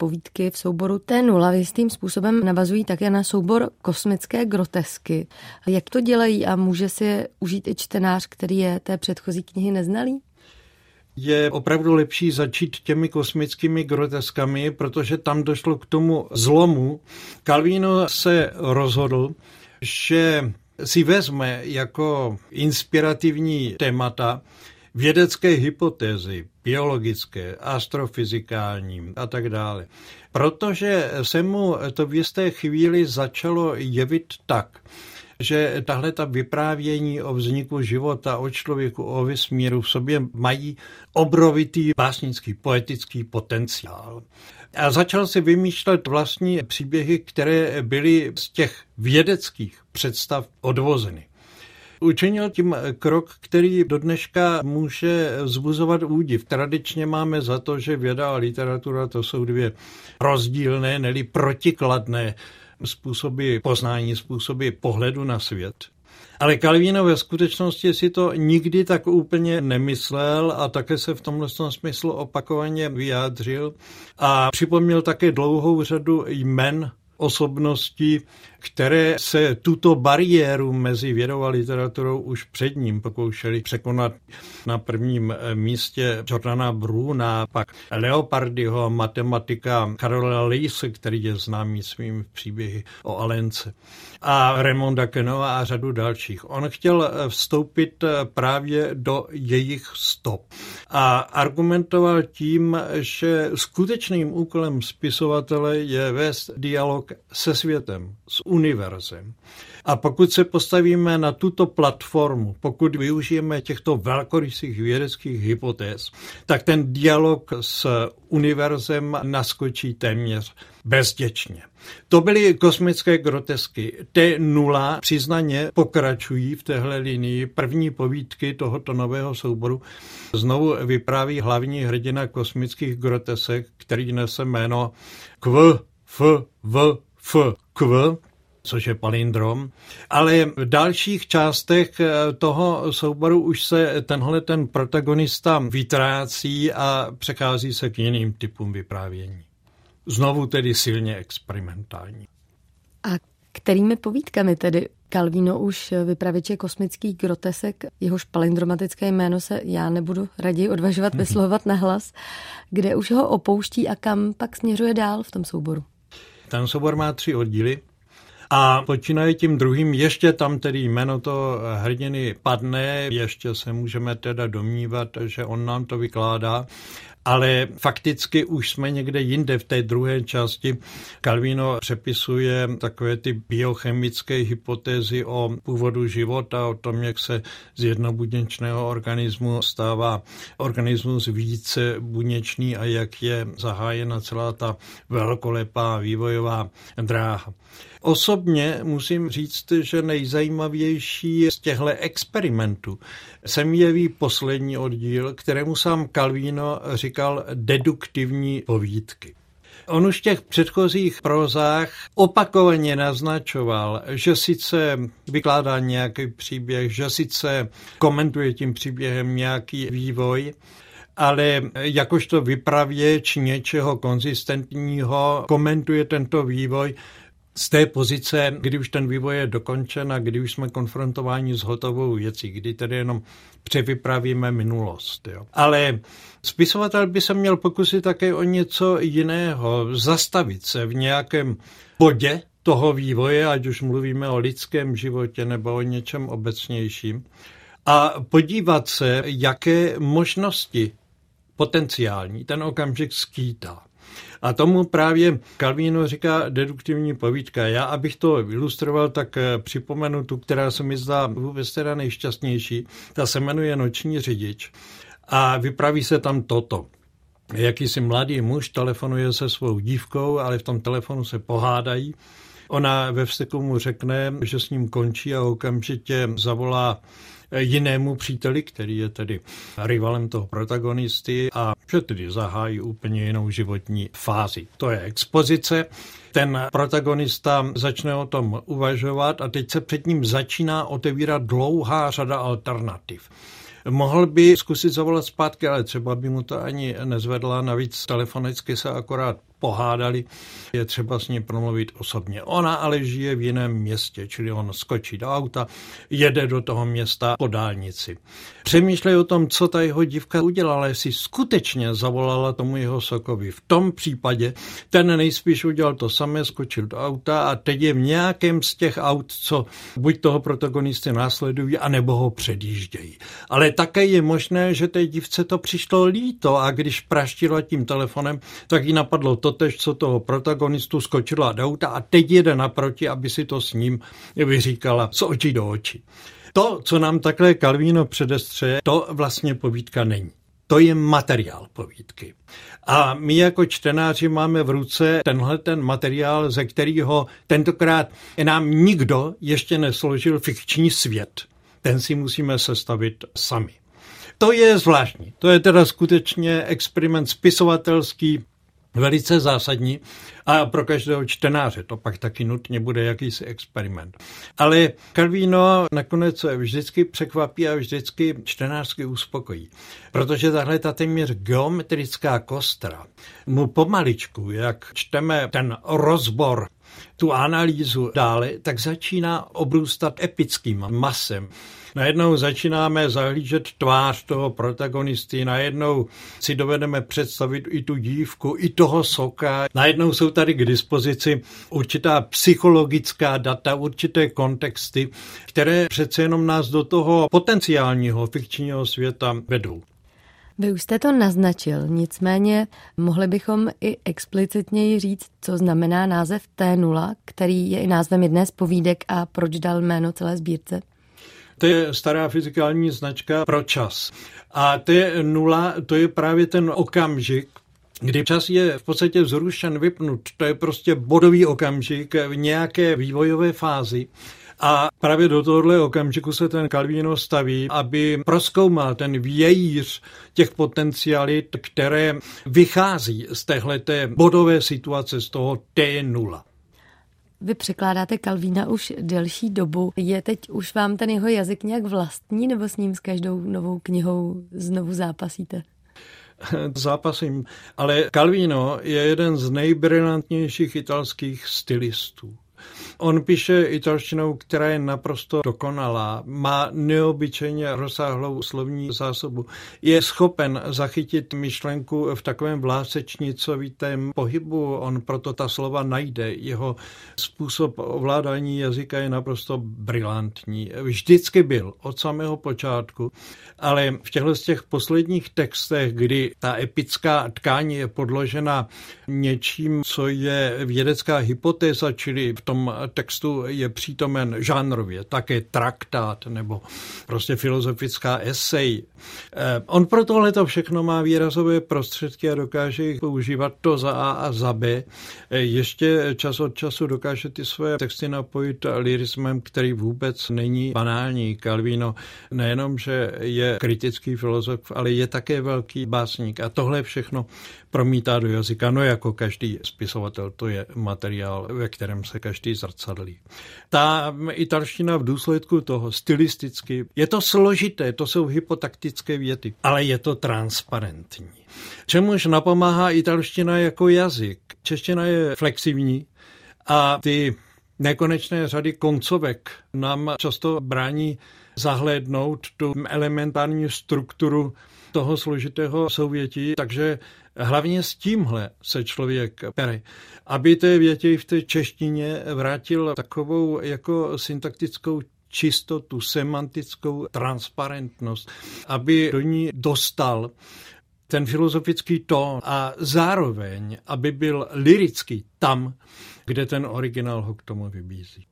povídky v souboru T0 jistým způsobem navazují také na soubor kosmické grotesky. Jak to dělají a může si je užít i čtenář, který je té předchozí knihy neznalý? je opravdu lepší začít těmi kosmickými groteskami, protože tam došlo k tomu zlomu. Calvino se rozhodl, že si vezme jako inspirativní témata vědecké hypotézy, biologické, astrofyzikální a tak dále. Protože se mu to v jisté chvíli začalo jevit tak, že tahle ta vyprávění o vzniku života, o člověku, o vesmíru v sobě mají obrovitý básnický, poetický potenciál. A začal si vymýšlet vlastní příběhy, které byly z těch vědeckých představ odvozeny. Učinil tím krok, který do dneška může vzbuzovat údiv. Tradičně máme za to, že věda a literatura to jsou dvě rozdílné, neli protikladné způsoby poznání, způsoby pohledu na svět. Ale Calvino ve skutečnosti si to nikdy tak úplně nemyslel a také se v tomhle smyslu opakovaně vyjádřil a připomněl také dlouhou řadu jmen osobností, které se tuto bariéru mezi vědou a literaturou už před ním pokoušeli překonat na prvním místě Jordana Bruna, pak Leopardyho, matematika Karola Leise, který je známý svým příběhy o Alence, a Raymonda Kenova a řadu dalších. On chtěl vstoupit právě do jejich stop a argumentoval tím, že skutečným úkolem spisovatele je vést dialog se světem, s univerzem. A pokud se postavíme na tuto platformu, pokud využijeme těchto velkorysých vědeckých hypotéz, tak ten dialog s univerzem naskočí téměř bezděčně. To byly kosmické grotesky. T0 přiznaně pokračují v téhle linii. První povídky tohoto nového souboru znovu vypráví hlavní hrdina kosmických grotesek, který nese jméno Kv, F, V, F, Kv, což je palindrom. Ale v dalších částech eh, toho souboru už se tenhle ten protagonista vytrácí a přechází se k jiným typům vyprávění. Znovu tedy silně experimentální. A kterými povídkami tedy Calvino už vypravěče kosmických grotesek, jehož palindromatické jméno se já nebudu raději odvažovat vyslovovat na hlas, kde už ho opouští a kam pak směřuje dál v tom souboru? Ten soubor má tři oddíly. A počínaje tím druhým, ještě tam tedy jméno to hrdiny padne, ještě se můžeme teda domnívat, že on nám to vykládá, ale fakticky už jsme někde jinde v té druhé části. Calvino přepisuje takové ty biochemické hypotézy o původu života, o tom, jak se z jednobuněčného organismu stává organismus více buněčný a jak je zahájena celá ta velkolepá vývojová dráha. Osobně musím říct, že nejzajímavější z těchto experimentů se mi jeví poslední oddíl, kterému sám Calvino říkal deduktivní povídky. On už v těch předchozích prozách opakovaně naznačoval, že sice vykládá nějaký příběh, že sice komentuje tím příběhem nějaký vývoj, ale jakožto vypravěč něčeho konzistentního komentuje tento vývoj z té pozice, kdy už ten vývoj je dokončen a kdy už jsme konfrontováni s hotovou věcí, kdy tedy jenom převypravíme minulost. Jo. Ale spisovatel by se měl pokusit také o něco jiného, zastavit se v nějakém bodě toho vývoje, ať už mluvíme o lidském životě nebo o něčem obecnějším, a podívat se, jaké možnosti potenciální ten okamžik skýtá. A tomu právě Calvino říká deduktivní povídka. Já, abych to ilustroval, tak eh, připomenu tu, která se mi zdá vůbec teda nejšťastnější. Ta se jmenuje Noční řidič. A vypraví se tam toto. Jakýsi mladý muž telefonuje se svou dívkou, ale v tom telefonu se pohádají. Ona ve vzteku mu řekne, že s ním končí a okamžitě zavolá jinému příteli, který je tedy rivalem toho protagonisty a že tedy zahájí úplně jinou životní fázi. To je expozice. Ten protagonista začne o tom uvažovat a teď se před ním začíná otevírat dlouhá řada alternativ. Mohl by zkusit zavolat zpátky, ale třeba by mu to ani nezvedla, navíc telefonicky se akorát pohádali, je třeba s ní promluvit osobně. Ona ale žije v jiném městě, čili on skočí do auta, jede do toho města po dálnici. Přemýšlej o tom, co ta jeho dívka udělala, jestli skutečně zavolala tomu jeho sokovi. V tom případě ten nejspíš udělal to samé, skočil do auta a teď je v nějakém z těch aut, co buď toho protagonisty následují, anebo ho předjíždějí. Ale také je možné, že té dívce to přišlo líto a když praštila tím telefonem, tak jí napadlo totež, co toho protagonistu skočila do auta a teď jede naproti, aby si to s ním vyříkala z očí do očí. To, co nám takhle Kalvíno předestře, to vlastně povídka není. To je materiál povídky. A my jako čtenáři máme v ruce tenhle ten materiál, ze kterého tentokrát nám nikdo ještě nesložil fikční svět. Ten si musíme sestavit sami. To je zvláštní. To je teda skutečně experiment spisovatelský, velice zásadní a pro každého čtenáře to pak taky nutně bude jakýsi experiment. Ale Calvino nakonec vždycky překvapí a vždycky čtenářsky uspokojí, protože tahle ta téměř geometrická kostra mu pomaličku, jak čteme ten rozbor tu analýzu dále, tak začíná obrůstat epickým masem. Najednou začínáme zahlížet tvář toho protagonisty, najednou si dovedeme představit i tu dívku, i toho soka. Najednou jsou tady k dispozici určitá psychologická data, určité kontexty, které přece jenom nás do toho potenciálního fikčního světa vedou. Vy už jste to naznačil, nicméně mohli bychom i explicitněji říct, co znamená název T0, který je i názvem jedné z povídek a proč dal jméno celé sbírce? To je stará fyzikální značka pro čas. A T nula, to je právě ten okamžik, kdy čas je v podstatě zrušen, vypnut. To je prostě bodový okamžik v nějaké vývojové fázi. A právě do tohohle okamžiku se ten Calvino staví, aby proskoumal ten vějíř těch potencialit, které vychází z téhleté bodové situace, z toho T0. Vy překládáte Kalvína už delší dobu. Je teď už vám ten jeho jazyk nějak vlastní, nebo s ním s každou novou knihou znovu zápasíte? Zápasím, ale Calvino je jeden z nejbrilantnějších italských stylistů. On píše italštinou, která je naprosto dokonalá, má neobyčejně rozsáhlou slovní zásobu. Je schopen zachytit myšlenku v takovém vlásečnicovitém pohybu, on proto ta slova najde. Jeho způsob ovládání jazyka je naprosto brilantní. Vždycky byl od samého počátku, ale v těchto z těch posledních textech, kdy ta epická tkání je podložena něčím, co je vědecká hypotéza, čili v tom textu je přítomen žánrově, také traktát nebo prostě filozofická esej. Eh, on pro tohle to všechno má výrazové prostředky a dokáže jich používat to za A a za B. Eh, ještě čas od času dokáže ty své texty napojit lirismem, který vůbec není banální. Calvino nejenom, že je kritický filozof, ale je také velký básník a tohle všechno promítá do jazyka. No jako každý spisovatel, to je materiál, ve kterém se každý zrcadlí. Ta italština v důsledku toho stylisticky, je to složité, to jsou hypotaktické věty, ale je to transparentní. Čemuž napomáhá italština jako jazyk. Čeština je flexivní a ty nekonečné řady koncovek nám často brání zahlédnout tu elementární strukturu toho složitého souvětí, takže hlavně s tímhle se člověk pere. Aby té větě v té češtině vrátil takovou jako syntaktickou čistotu, semantickou transparentnost, aby do ní dostal ten filozofický tón a zároveň, aby byl lirický tam, kde ten originál ho k tomu vybízí.